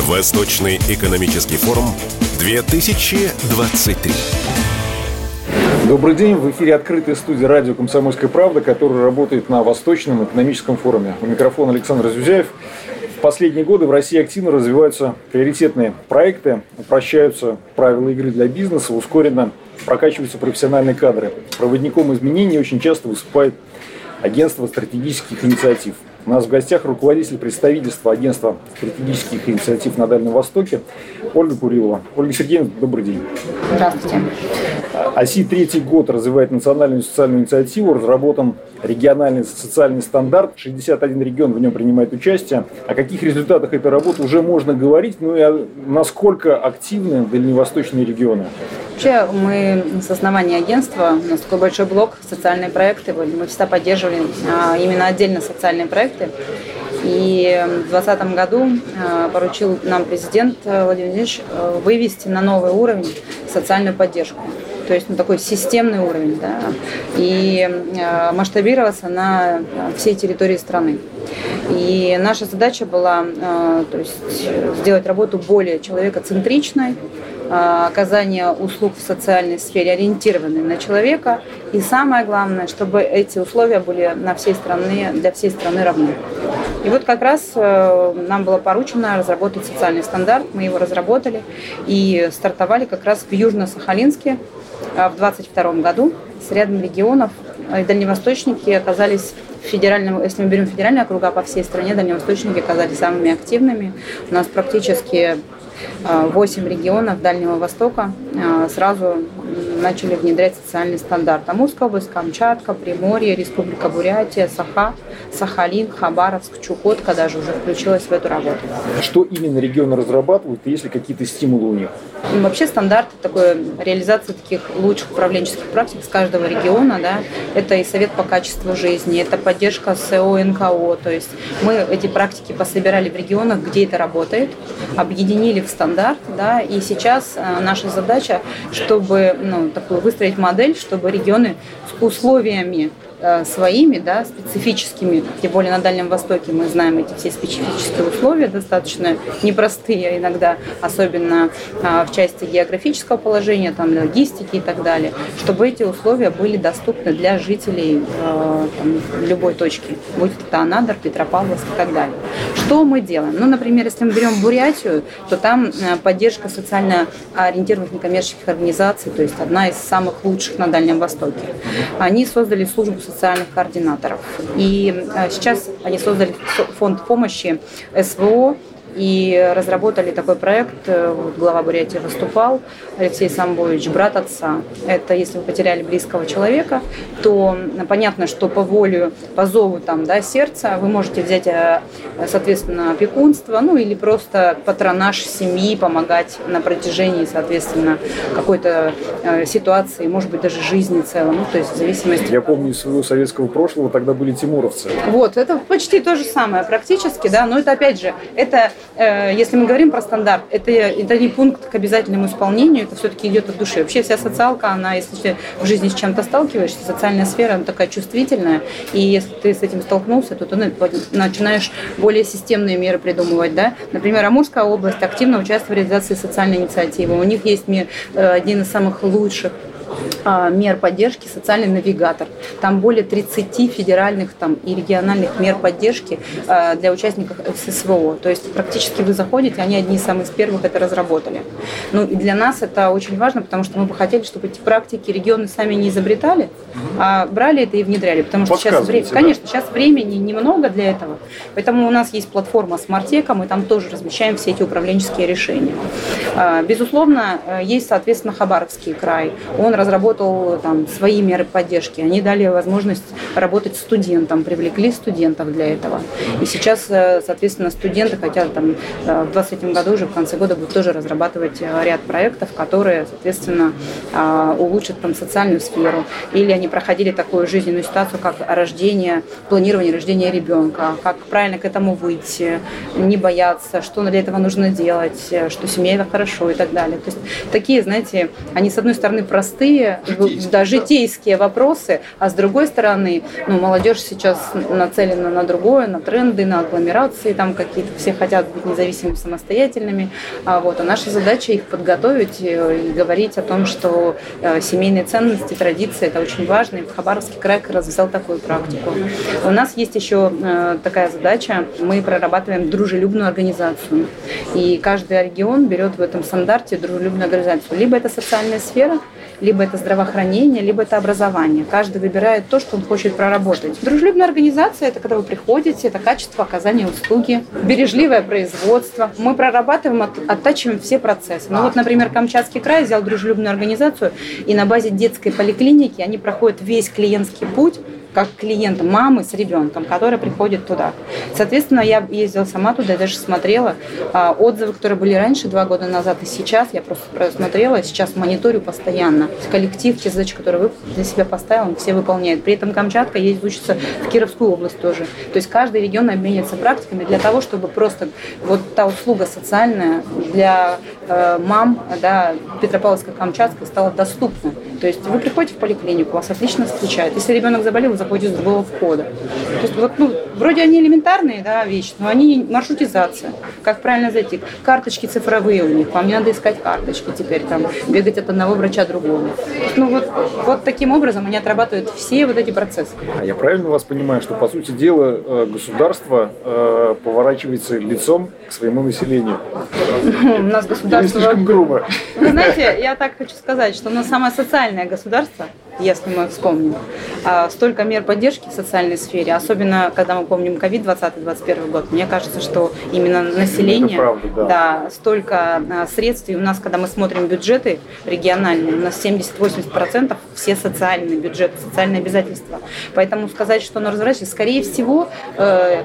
Восточный экономический форум 2023. Добрый день. В эфире открытая студия радио «Комсомольская правда», которая работает на Восточном экономическом форуме. У микрофона Александр Зюзяев. В последние годы в России активно развиваются приоритетные проекты, упрощаются правила игры для бизнеса, ускоренно прокачиваются профессиональные кадры. Проводником изменений очень часто выступает агентство стратегических инициатив – у нас в гостях руководитель представительства агентства стратегических инициатив на Дальнем Востоке Ольга Курилова. Ольга Сергеевна, добрый день. Здравствуйте. ОСИ третий год развивает национальную социальную инициативу. Разработан региональный социальный стандарт. 61 регион в нем принимает участие. О каких результатах этой работы уже можно говорить, ну и насколько активны дальневосточные регионы? Вообще мы с основания агентства, у нас такой большой блок, социальные проекты, мы всегда поддерживали а, именно отдельно социальные проекты. И в 2020 году а, поручил нам президент э, Владимир Владимирович э, вывести на новый уровень социальную поддержку. То есть на такой системный уровень, да, и э, масштабироваться на всей территории страны. И наша задача была то есть, сделать работу более человекоцентричной, Э, оказания услуг в социальной сфере ориентированы на человека. И самое главное, чтобы эти условия были на всей стране, для всей страны равны. И вот как раз э, нам было поручено разработать социальный стандарт. Мы его разработали и стартовали как раз в Южно-Сахалинске э, в 2022 году с рядом регионов. И дальневосточники оказались федеральном, если мы берем федеральные округа по всей стране, дальневосточники оказались самыми активными. У нас практически 8 регионов Дальнего Востока а, сразу начали внедрять социальный стандарт. Амурская область, Камчатка, Приморье, Республика Бурятия, Саха, Сахалин, Хабаровск, Чукотка даже уже включилась в эту работу. Что именно регионы разрабатывают и есть ли какие-то стимулы у них? Вообще стандарт такой реализации таких лучших управленческих практик с каждого региона, да, это и совет по качеству жизни, это поддержка СО НКО, то есть мы эти практики пособирали в регионах, где это работает, объединили в стандарт, да, и сейчас э, наша задача, чтобы ну, такую выстроить модель, чтобы регионы с условиями своими, да, специфическими, тем более на Дальнем Востоке мы знаем эти все специфические условия, достаточно непростые иногда, особенно а, в части географического положения, там, логистики и так далее, чтобы эти условия были доступны для жителей э, там, любой точки, будь это Анадырь, Петропавловск и так далее. Что мы делаем? Ну, например, если мы берем Бурятию, то там э, поддержка социально ориентированных некоммерческих организаций, то есть одна из самых лучших на Дальнем Востоке. Они создали службу социальных координаторов. И э, сейчас они создали фонд помощи СВО и разработали такой проект, э, вот глава Бурятии выступал, Алексей Самбович, брат отца. Это если вы потеряли близкого человека, то понятно, что по воле, по зову там, да, сердца вы можете взять, э, соответственно, опекунство, ну или просто патронаж семьи, помогать на протяжении, соответственно, какой-то э, ситуации, может быть, даже жизни целом, ну, то есть в зависимости. Я помню из своего советского прошлого, тогда были тимуровцы. Вот, это почти то же самое практически, да, но это опять же, это если мы говорим про стандарт, это, это не пункт к обязательному исполнению, это все-таки идет от души. Вообще вся социалка, она, если ты в жизни с чем-то сталкиваешься, социальная сфера, она такая чувствительная, и если ты с этим столкнулся, то ты начинаешь более системные меры придумывать. Да? Например, Амурская область активно участвует в реализации социальной инициативы. У них есть э, один из самых лучших мер поддержки социальный навигатор. Там более 30 федеральных там, и региональных мер поддержки а, для участников ССВО. То есть практически вы заходите, они одни из самых первых это разработали. Ну и для нас это очень важно, потому что мы бы хотели, чтобы эти практики регионы сами не изобретали, а брали это и внедряли. Потому что сейчас время, да? конечно, сейчас времени немного для этого. Поэтому у нас есть платформа Смартека, мы там тоже размещаем все эти управленческие решения. А, безусловно, э, есть, соответственно, Хабаровский край. Он разработал там свои меры поддержки. Они дали возможность работать студентам, привлекли студентов для этого. И сейчас, э, соответственно, студенты хотят там э, в 2023 году уже в конце года будут тоже разрабатывать э, ряд проектов, которые, соответственно, улучшат там социальную сферу. Или они проходили такую жизненную ситуацию, как рождение, планирование рождения ребенка, как правильно к этому выйти, не бояться, что для этого нужно делать, что семья это хорошо и так далее. То есть такие, знаете, они с одной стороны простые, простые, житейские, да, житейские вопросы, а с другой стороны, ну, молодежь сейчас нацелена на другое, на тренды, на агломерации, там какие-то все хотят быть независимыми, самостоятельными, а вот, а наша задача их подготовить и говорить о том, что э, семейные ценности, традиции – это очень важно, и Хабаровский край как раз взял такую практику. У нас есть еще э, такая задача, мы прорабатываем дружелюбную организацию, и каждый регион берет в этом стандарте дружелюбную организацию. Либо это социальная сфера, либо это здравоохранение, либо это образование. Каждый выбирает то, что он хочет проработать. Дружелюбная организация – это когда вы приходите, это качество оказания услуги, бережливое производство. Мы прорабатываем, оттачиваем все процессы. Ну вот, например, Камчатский край взял дружелюбную организацию, и на базе детской поликлиники они проходят весь клиентский путь как клиента, мамы с ребенком, которая приходит туда. Соответственно, я ездила сама туда, я даже смотрела а, отзывы, которые были раньше, два года назад и сейчас. Я просто просмотрела, сейчас мониторю постоянно. Коллектив, те задачи, которые вы для себя поставил, он все выполняет. При этом Камчатка ездит учится в Кировскую область тоже. То есть каждый регион обменивается практиками для того, чтобы просто вот та услуга социальная для э, мам да, Петропавловска-Камчатской стала доступна. То есть вы приходите в поликлинику, вас отлично встречают. Если ребенок заболел, вы заходите с другого входа. То есть вот, ну, вроде они элементарные да, вещи, но они маршрутизация. Как правильно зайти? Карточки цифровые у них, вам не надо искать карточки теперь, там, бегать от одного врача к другому. Ну вот, вот таким образом они отрабатывают все вот эти процессы. А я правильно вас понимаю, что по сути дела э, государство э, поворачивается лицом к своему населению? У нас государство... слишком грубо. Вы знаете, я так хочу сказать, что у нас самое социальное государство, если мы вспомним. А, столько мер поддержки в социальной сфере, особенно когда мы помним ковид 2020-2021 год. Мне кажется, что именно население, правда, да. да, столько а, средств, и у нас, когда мы смотрим бюджеты региональные, у нас 70-80% все социальные бюджеты, социальные обязательства. Поэтому сказать, что оно разворачивается, скорее всего, э,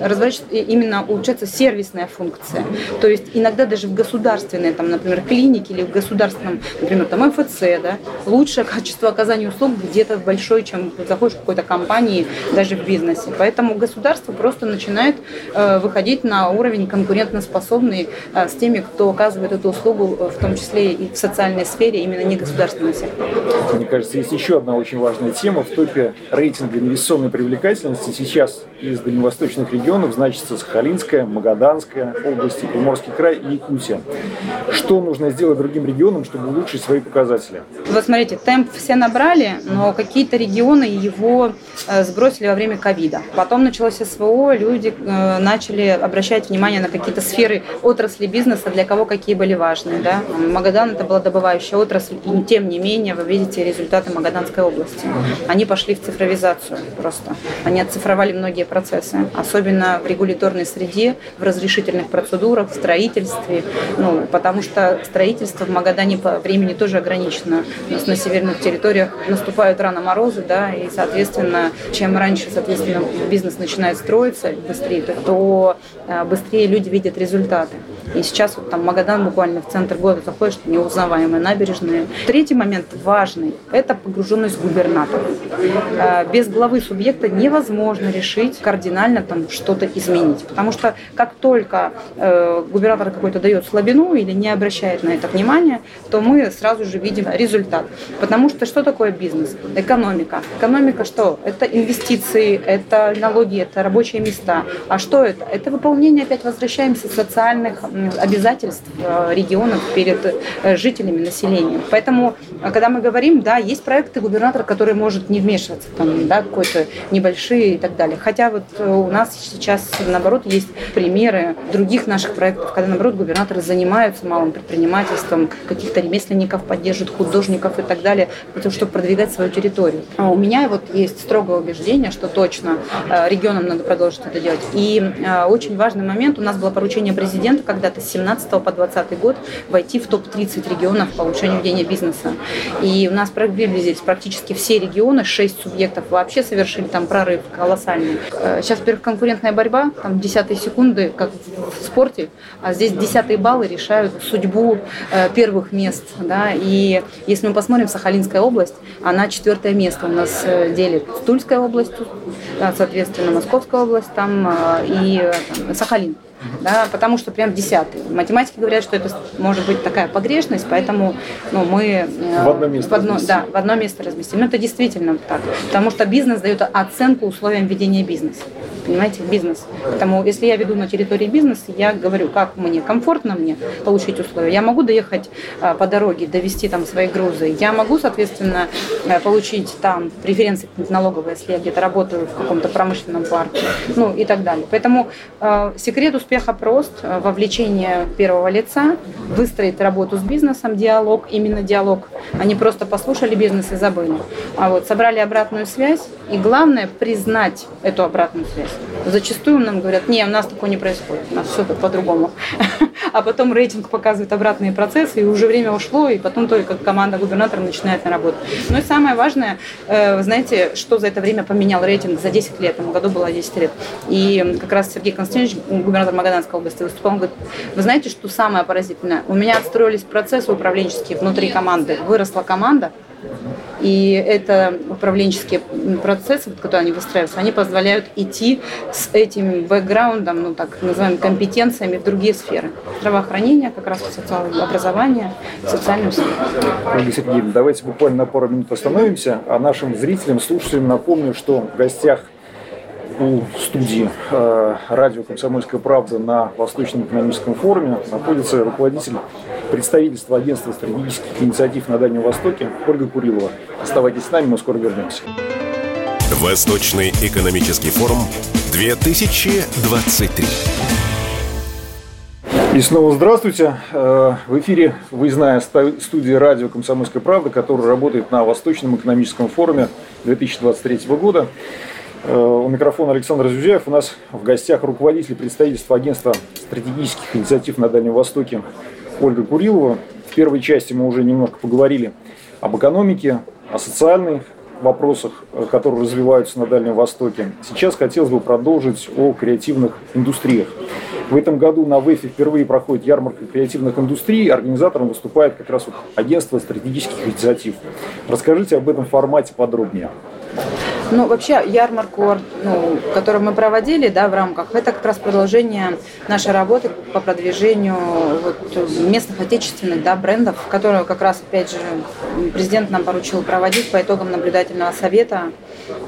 разворачивается именно улучшается сервисная функция. То есть иногда даже в государственной, там, например, клинике или в государственном, например, там МФЦ, да, лучшее качество оказания услуг где-то большое, чем заходишь в какой-то компании, даже в бизнесе. Поэтому государство просто начинает э, выходить на уровень конкурентоспособный э, с теми, кто оказывает эту услугу, э, в том числе и в социальной сфере, именно не государственный сектор. Мне кажется, есть еще одна очень важная тема. В топе рейтинга инвестиционной привлекательности сейчас из дальневосточных регионов значится Сахалинская, Магаданская области, Приморский край и Якутия. Что нужно сделать другим регионам, чтобы улучшить свои показатели? Вот смотрите, темп все набрали, но какие-то регионы его э, сбросили во время ковида. Потом началось СВО, люди э, начали обращать внимание на какие-то сферы отрасли бизнеса, для кого какие были важные. Да? Магадан это была добывающая отрасль, и тем не менее вы видите результаты Магаданской области. Они пошли в цифровизацию просто. Они оцифровали многие процессы, особенно в регуляторной среде, в разрешительных процедурах, в строительстве, ну, потому что строительство в Магадане по времени тоже ограничено. У нас на северных территориях наступают рано морозы, да, и, соответственно, чем раньше, соответственно, бизнес начинает строиться быстрее, то э, быстрее люди видят результаты. И сейчас вот там Магадан буквально в центр города заходишь, неузнаваемые набережные. Третий момент важный – это погруженность губернатора. Э, без главы субъекта невозможно решить кардинально там что-то изменить. Потому что как только э, губернатор какой-то дает слабину или не обращает на это внимания, то мы сразу же видим результат. Потому что что такое бизнес? Экономика. Экономика что? Это инвестиции, это налоги, это рабочие места. А что это? Это выполнение, опять возвращаемся, социальных обязательств э, регионов перед э, жителями, населением. Поэтому, э, когда мы говорим, да, есть проекты губернатора, который может не вмешиваться, там, да, какой-то небольшие и так далее. Хотя вот у нас сейчас, наоборот, есть примеры других наших проектов, когда, наоборот, губернаторы занимаются малым предпринимательством, каких-то ремесленников поддерживают, художников и так далее, того, чтобы продвигать свою территорию. А у меня вот есть строгое убеждение, что точно регионам надо продолжить это делать. И очень важный момент, у нас было поручение президента когда-то с 17 по 20 год войти в топ-30 регионов по улучшению ведения бизнеса. И у нас приблизились практически все регионы, 6 субъектов вообще совершили там прорыв колоссальный. Э, сейчас, во-первых, конкурентная борьба, там десятые секунды, как в спорте, а здесь десятые баллы решают судьбу э, первых мест. Да? И если мы посмотрим, Сахалинская область, она четвертое место у нас э, делит. Тульская область, соответственно, Московская область там и там, Сахалин. Да, потому что прям десятый. Математики говорят, что это может быть такая погрешность, поэтому ну, мы в одно место в одно, да, в одно место разместим. Но это действительно так, потому что бизнес дает оценку условиям ведения бизнеса понимаете, бизнес. Поэтому, если я веду на территории бизнеса, я говорю, как мне комфортно мне получить условия. Я могу доехать а, по дороге, довести там свои грузы. Я могу, соответственно, э, получить там преференции налоговые, если я где-то работаю в каком-то промышленном парке, ну и так далее. Поэтому э, секрет успеха прост, э, вовлечение первого лица, выстроить работу с бизнесом, диалог, именно диалог. Они просто послушали бизнес и забыли. А вот собрали обратную связь, и главное признать эту обратную связь. Зачастую нам говорят, не, у нас такое не происходит, у нас все по-другому. А потом рейтинг показывает обратные процессы, и уже время ушло, и потом только команда губернатора начинает на работу. Ну и самое важное, э, знаете, что за это время поменял рейтинг за 10 лет, в этом году было 10 лет. И как раз Сергей Константинович, губернатор Магаданской области, выступал, он говорит, вы знаете, что самое поразительное? У меня отстроились процессы управленческие внутри команды, выросла команда, и это управленческие процессы, которые они выстраиваются, они позволяют идти с этим бэкграундом, ну так называемыми компетенциями в другие сферы. Здравоохранение, как раз социальное образование, социальную сферу. Ольга Сергеевна, давайте буквально на пару минут остановимся, а нашим зрителям, слушателям напомню, что в гостях у студии э, радио «Комсомольская правда» на Восточном экономическом форуме находится руководитель представительства агентства стратегических инициатив на Дальнем Востоке Ольга Курилова. Оставайтесь с нами, мы скоро вернемся. Восточный экономический форум 2023. И снова здравствуйте. Э, в эфире выездная студия радио «Комсомольская правда», которая работает на Восточном экономическом форуме 2023 года. Э, у микрофона Александр Зюзяев. У нас в гостях руководитель представительства агентства стратегических инициатив на Дальнем Востоке Ольга Курилова. В первой части мы уже немножко поговорили об экономике, о социальных вопросах, э, которые развиваются на Дальнем Востоке. Сейчас хотелось бы продолжить о креативных индустриях. В этом году на ВЭФе впервые проходит ярмарка креативных индустрий. Организатором выступает как раз вот агентство стратегических инициатив. Расскажите об этом формате подробнее. Ну, вообще, ярмарку, ну, которую мы проводили да, в рамках, это как раз продолжение нашей работы по продвижению вот, местных отечественных да, брендов, которые как раз, опять же, президент нам поручил проводить по итогам наблюдательного совета.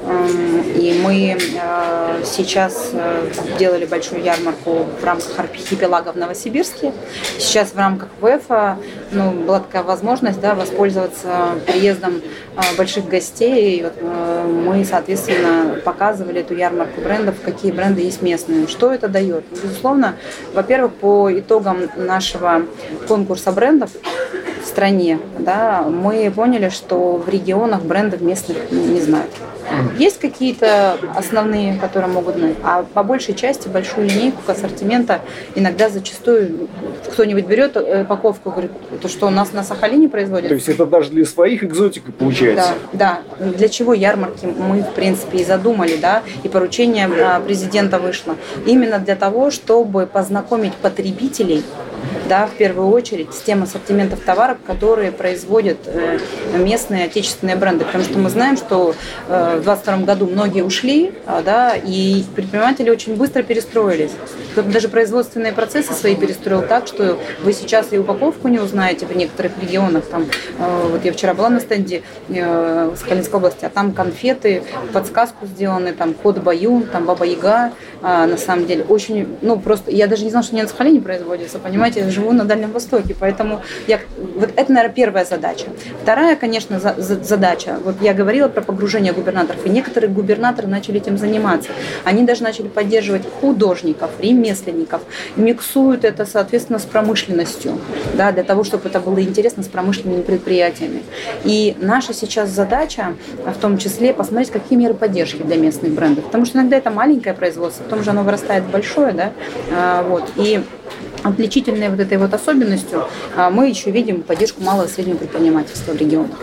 Эм, и мы э, сейчас э, делали большую ярмарку в рамках архипелага в Новосибирске. Сейчас в рамках ВЭФа ну, была такая возможность да, воспользоваться приездом э, больших гостей. И вот мы, соответственно, показывали эту ярмарку брендов, какие бренды есть местные. Что это дает? Безусловно, во-первых, по итогам нашего конкурса брендов стране, да, мы поняли, что в регионах брендов местных не знают. Есть какие-то основные, которые могут знать, а по большей части большую линейку ассортимента иногда зачастую кто-нибудь берет э, упаковку и говорит, это что, у нас на Сахалине производят? То есть это даже для своих экзотик получается? Да, да. Для чего ярмарки мы, в принципе, и задумали, да, и поручение а, президента вышло. Именно для того, чтобы познакомить потребителей да, в первую очередь, с тем ассортиментов товаров, которые производят э, местные отечественные бренды. Потому что мы знаем, что э, в 2022 году многие ушли, а, да, и предприниматели очень быстро перестроились. Кто-то даже производственные процессы свои перестроил так, что вы сейчас и упаковку не узнаете в некоторых регионах. Там, э, вот я вчера была на стенде в Сахалинской области, а там конфеты, подсказку сделаны, там код Баюн, там Баба Яга, а, на самом деле. Очень, ну просто, я даже не знала, что не на Сахалине производится, понимаете, живу на Дальнем Востоке, поэтому я, вот это, наверное, первая задача. Вторая, конечно, за, за, задача, вот я говорила про погружение губернаторов, и некоторые губернаторы начали этим заниматься. Они даже начали поддерживать художников, ремесленников, миксуют это, соответственно, с промышленностью, да, для того, чтобы это было интересно с промышленными предприятиями. И наша сейчас задача, в том числе, посмотреть, какие меры поддержки для местных брендов, потому что иногда это маленькое производство, потом же оно вырастает большое, да, а, вот, и Отличительной вот этой вот особенностью а, мы еще видим поддержку малого и среднего предпринимательства в регионах.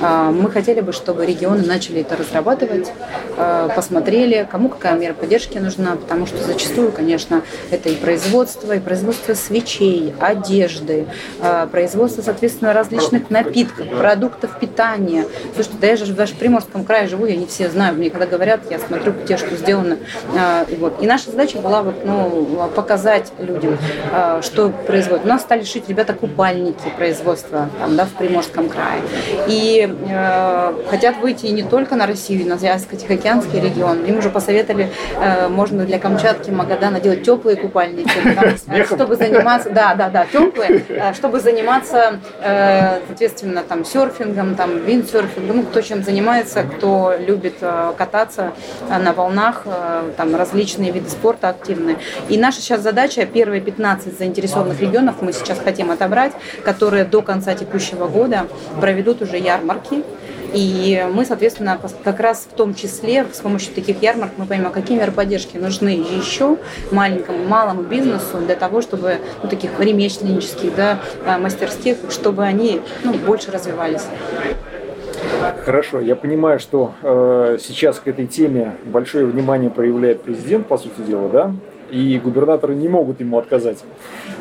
А, мы хотели бы, чтобы регионы начали это разрабатывать, а, посмотрели, кому какая мера поддержки нужна, потому что зачастую, конечно, это и производство, и производство свечей, одежды, производство, соответственно, различных напитков, продуктов питания. Слушайте, да я же даже в Приморском крае живу, я не все знаю, мне когда говорят, я смотрю те, что сделано. Вот. И наша задача была вот, ну, показать людям, что производят. У нас стали шить ребята купальники производства там, да, в Приморском крае. И э, хотят выйти не только на Россию, на Азиатско-Тихоокеанский регион. Им уже посоветовали, э, можно для Камчатки, Магадана делать теплые купальники, чтобы заниматься, да, да, да, теплые, э, чтобы заниматься, э, соответственно, там, серфингом, там, виндсерфингом, ну, кто чем занимается, кто любит э, кататься на волнах, там, различные виды спорта активные. И наша сейчас задача, первые 15 заинтересованных регионов мы сейчас хотим отобрать, которые до конца текущего года проведут уже ярмарки. И мы, соответственно, как раз в том числе с помощью таких ярмарок мы поймем, какие меры поддержки нужны еще маленькому, малому бизнесу для того, чтобы ну, таких ремесленнических, да, а, мастерских, чтобы они ну, больше развивались. Хорошо, я понимаю, что э, сейчас к этой теме большое внимание проявляет президент, по сути дела, да? И губернаторы не могут ему отказать.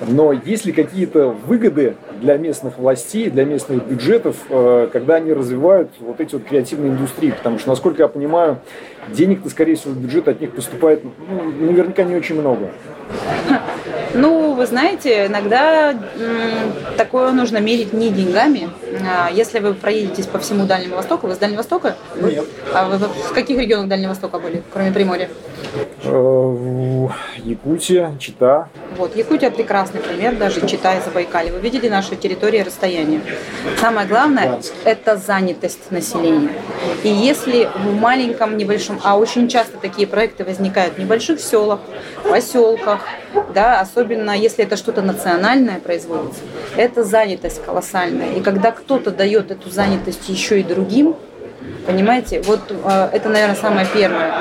Но есть ли какие-то выгоды для местных властей, для местных бюджетов, э, когда они развивают вот эти вот креативные индустрии? Потому что, насколько я понимаю, денег-то, скорее всего, в бюджет от них поступает ну, наверняка не очень много. Ну, вы знаете, иногда такое нужно мерить не деньгами. А если вы проедетесь по всему Дальнему Востоку, вы с Дальнего Востока? Нет. А вы в каких регионах Дальнего Востока были, кроме Приморья? Э, Якутия, Чита. Вот, Якутия прекрасный пример, даже Чита и Забайкалье. Вы видели наши территории и расстояние. Самое главное – это занятость населения. И если в маленьком, небольшом, а очень часто такие проекты возникают в небольших селах, поселках, да, особенно если это что-то национальное производится, это занятость колоссальная. И когда кто-то дает эту занятость еще и другим, Понимаете, вот э, это, наверное, самая первая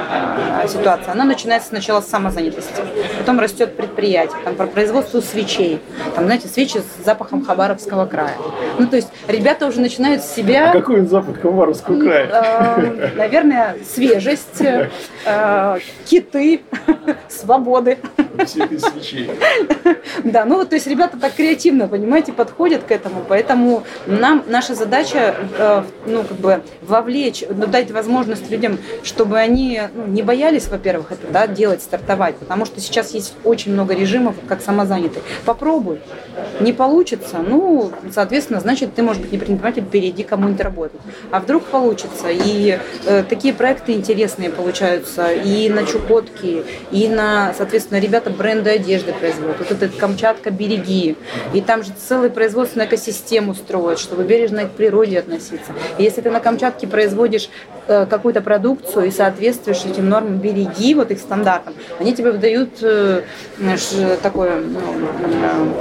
э, ситуация. Она начинается сначала с самозанятости, потом растет предприятие, там про производство свечей, там, знаете, свечи с запахом Хабаровского края. Ну, то есть ребята уже начинают с себя... А какой запах Хабаровского края? Э, наверное, свежесть, киты, свободы. Свечи. Да, ну вот, то есть ребята так креативно, понимаете, подходят к этому, поэтому нам наша задача, ну, как бы вовлечь привлечь, ну, дать возможность людям, чтобы они ну, не боялись, во-первых, это да, делать, стартовать, потому что сейчас есть очень много режимов, как самозанятый. Попробуй. Не получится, ну, соответственно, значит, ты, может быть, не предприниматель, перейди кому-нибудь работать. А вдруг получится. И э, такие проекты интересные получаются и на Чукотке, и на, соответственно, ребята бренды одежды производят. Вот этот Камчатка береги. И там же целую производственную экосистему строят, чтобы бережно к природе относиться. И если ты на Камчатке производишь производишь э, какую-то продукцию и соответствуешь этим нормам, береги вот их стандартам, они тебе выдают э, такой, ну,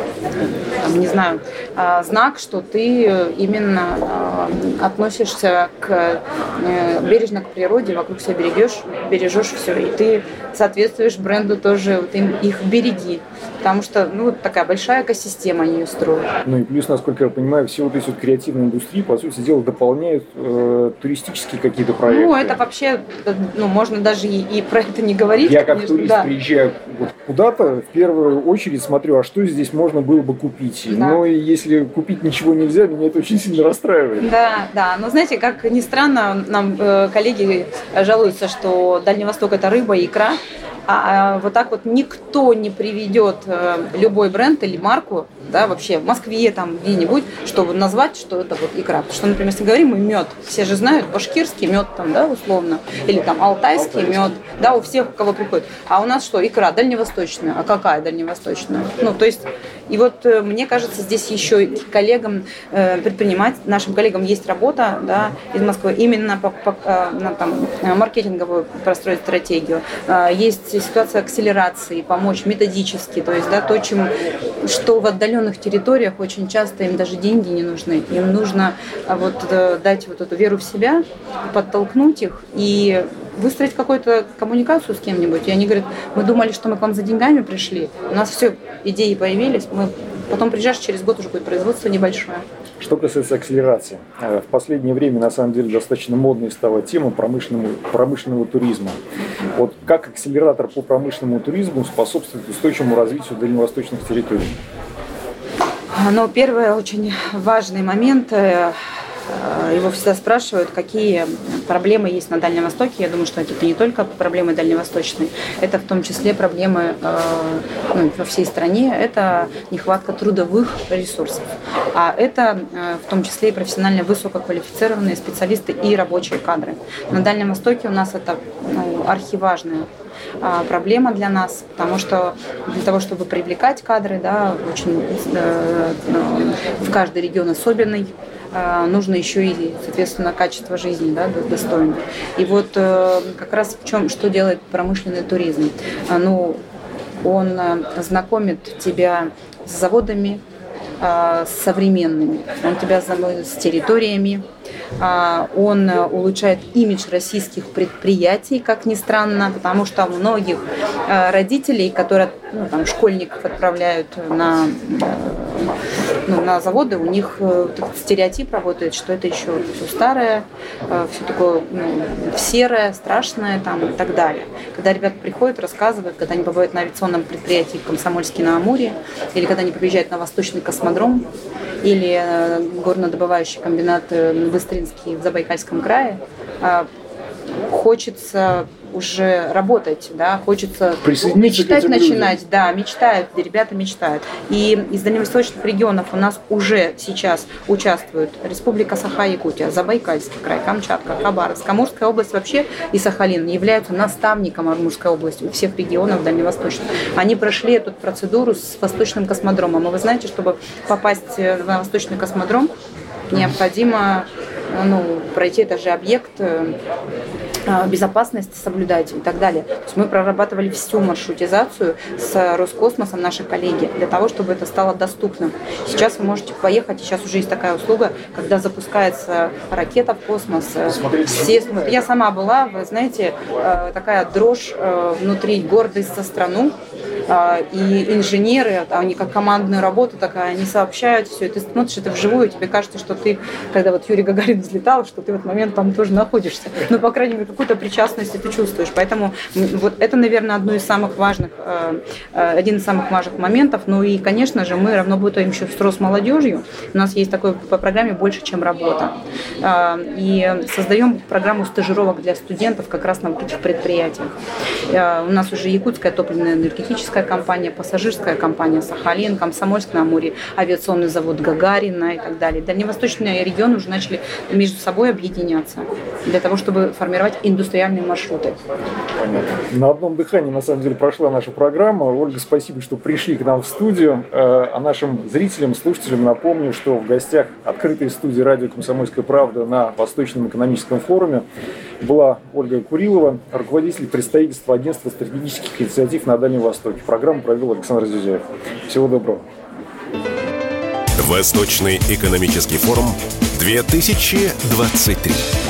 не знаю, а, знак, что ты именно а, относишься к э, бережно к природе, вокруг себя берегешь, бережешь все, и ты соответствуешь бренду тоже, вот им, их береги, потому что, ну, вот такая большая экосистема они ее строят. Ну и плюс, насколько я понимаю, все вот эти вот креативные индустрии, по сути дела, дополняют э, туристические какие-то проекты. Ну, это вообще, ну, можно даже и, и про это не говорить. Я как конечно, турист да. приезжаю вот куда-то, в первую очередь смотрю, а что здесь можно было бы купить. Да. Но если купить ничего нельзя, меня это очень сильно расстраивает. Да, да. Но знаете, как ни странно, нам э, коллеги жалуются, что Дальний Восток это рыба и икра. А, а вот так вот никто не приведет э, любой бренд или марку, да, вообще в Москве там где-нибудь, чтобы назвать, что это вот икра. Потому что, например, если говорим мы мед, все же знают башкирский мед там, да, условно, или там алтайский, алтайский. мед, да, у всех, у кого приходит. А у нас что, икра дальневосточная. А какая дальневосточная? Ну, то есть, и вот э, мне кажется, здесь еще коллегам, э, предпринимать, нашим коллегам есть работа, да, из Москвы, именно по, по, на там маркетинговую простроить стратегию. Есть ситуация акселерации, помочь методически, то есть да, то, чем, что в отдаленных территориях очень часто им даже деньги не нужны. Им нужно вот э, дать вот эту веру в себя, подтолкнуть их и выстроить какую-то коммуникацию с кем-нибудь. И они говорят, мы думали, что мы к вам за деньгами пришли, у нас все, идеи появились, мы потом приезжаешь, через год уже будет производство небольшое. Что касается акселерации, э, в последнее время на самом деле достаточно модной стала тема промышленного, промышленного туризма. Вот как акселератор по промышленному туризму способствует устойчивому развитию дальневосточных территорий? Но первый очень важный момент э, его всегда спрашивают, какие проблемы есть на Дальнем Востоке. Я думаю, что это не только проблемы дальневосточные, это в том числе проблемы э, ну, во всей стране. Это нехватка трудовых ресурсов. А это э, в том числе и профессионально высококвалифицированные специалисты и рабочие кадры. На Дальнем Востоке у нас это ну, архиважная проблема для нас, потому что для того, чтобы привлекать кадры, да, очень э, в каждый регион особенный, а, нужно еще и, соответственно, качество жизни да, достойное. И вот э, как раз в чем, что делает промышленный туризм? А, ну, он э, знакомит тебя с заводами, а, современными, он тебя знакомит с территориями, он э, улучшает имидж российских предприятий, как ни странно, потому что многих родителей, которые ну, там, школьников отправляют на ну, на заводы, у них э, стереотип работает, что это еще все старое, э, все такое ну, серое, страшное там, и так далее. Когда ребята приходят, рассказывают, когда они бывают на авиационном предприятии в Комсомольске на Амуре, или когда они приезжают на Восточный космодром, или э, горнодобывающий комбинат Быстринский в Забайкальском крае, хочется уже работать, да, хочется мечтать начинать, людям. да, мечтают, ребята мечтают. И из дальневосточных регионов у нас уже сейчас участвуют Республика Саха-Якутия, Забайкальский край, Камчатка, Хабаровск, Амурская область вообще и Сахалин являются наставником Амурской области у всех регионов дальневосточных. Они прошли эту процедуру с Восточным космодромом. И вы знаете, чтобы попасть на Восточный космодром, необходимо ну, пройти даже объект э, а, безопасность соблюдать и так далее. То есть мы прорабатывали всю маршрутизацию с Роскосмосом, наши коллеги, для того, чтобы это стало доступным. Сейчас вы можете поехать, сейчас уже есть такая услуга, когда запускается ракета в космос. Все, я сама была, вы знаете, э, такая дрожь э, внутри, гордость за страну, и инженеры, они как командную работу такая, они сообщают все, и ты смотришь это вживую, и тебе кажется, что ты, когда вот Юрий Гагарин взлетал, что ты в этот момент там тоже находишься. Ну, по крайней мере, какую-то причастность ты чувствуешь. Поэтому вот это, наверное, одно из самых важных, э, э, один из самых важных моментов. Ну и, конечно же, мы работаем еще с Росмолодежью. У нас есть такое по программе «Больше, чем работа». Э, и создаем программу стажировок для студентов как раз на вот этих предприятиях. У нас уже якутская топливная энергетическая компания, пассажирская компания «Сахалин», Комсомольск на Амуре, авиационный завод «Гагарина» и так далее. Дальневосточные регионы уже начали между собой объединяться для того, чтобы формировать индустриальные маршруты. Понятно. На одном дыхании, на самом деле, прошла наша программа. Ольга, спасибо, что пришли к нам в студию. Э, а нашим зрителям, слушателям напомню, что в гостях открытой студии радио «Комсомольская правда» на Восточном экономическом форуме была Ольга Курилова, руководитель представительства агентства стратегических инициатив на Дальнем Востоке. Программу провел Александр Зюзяев. Всего доброго. Восточный экономический форум 2023.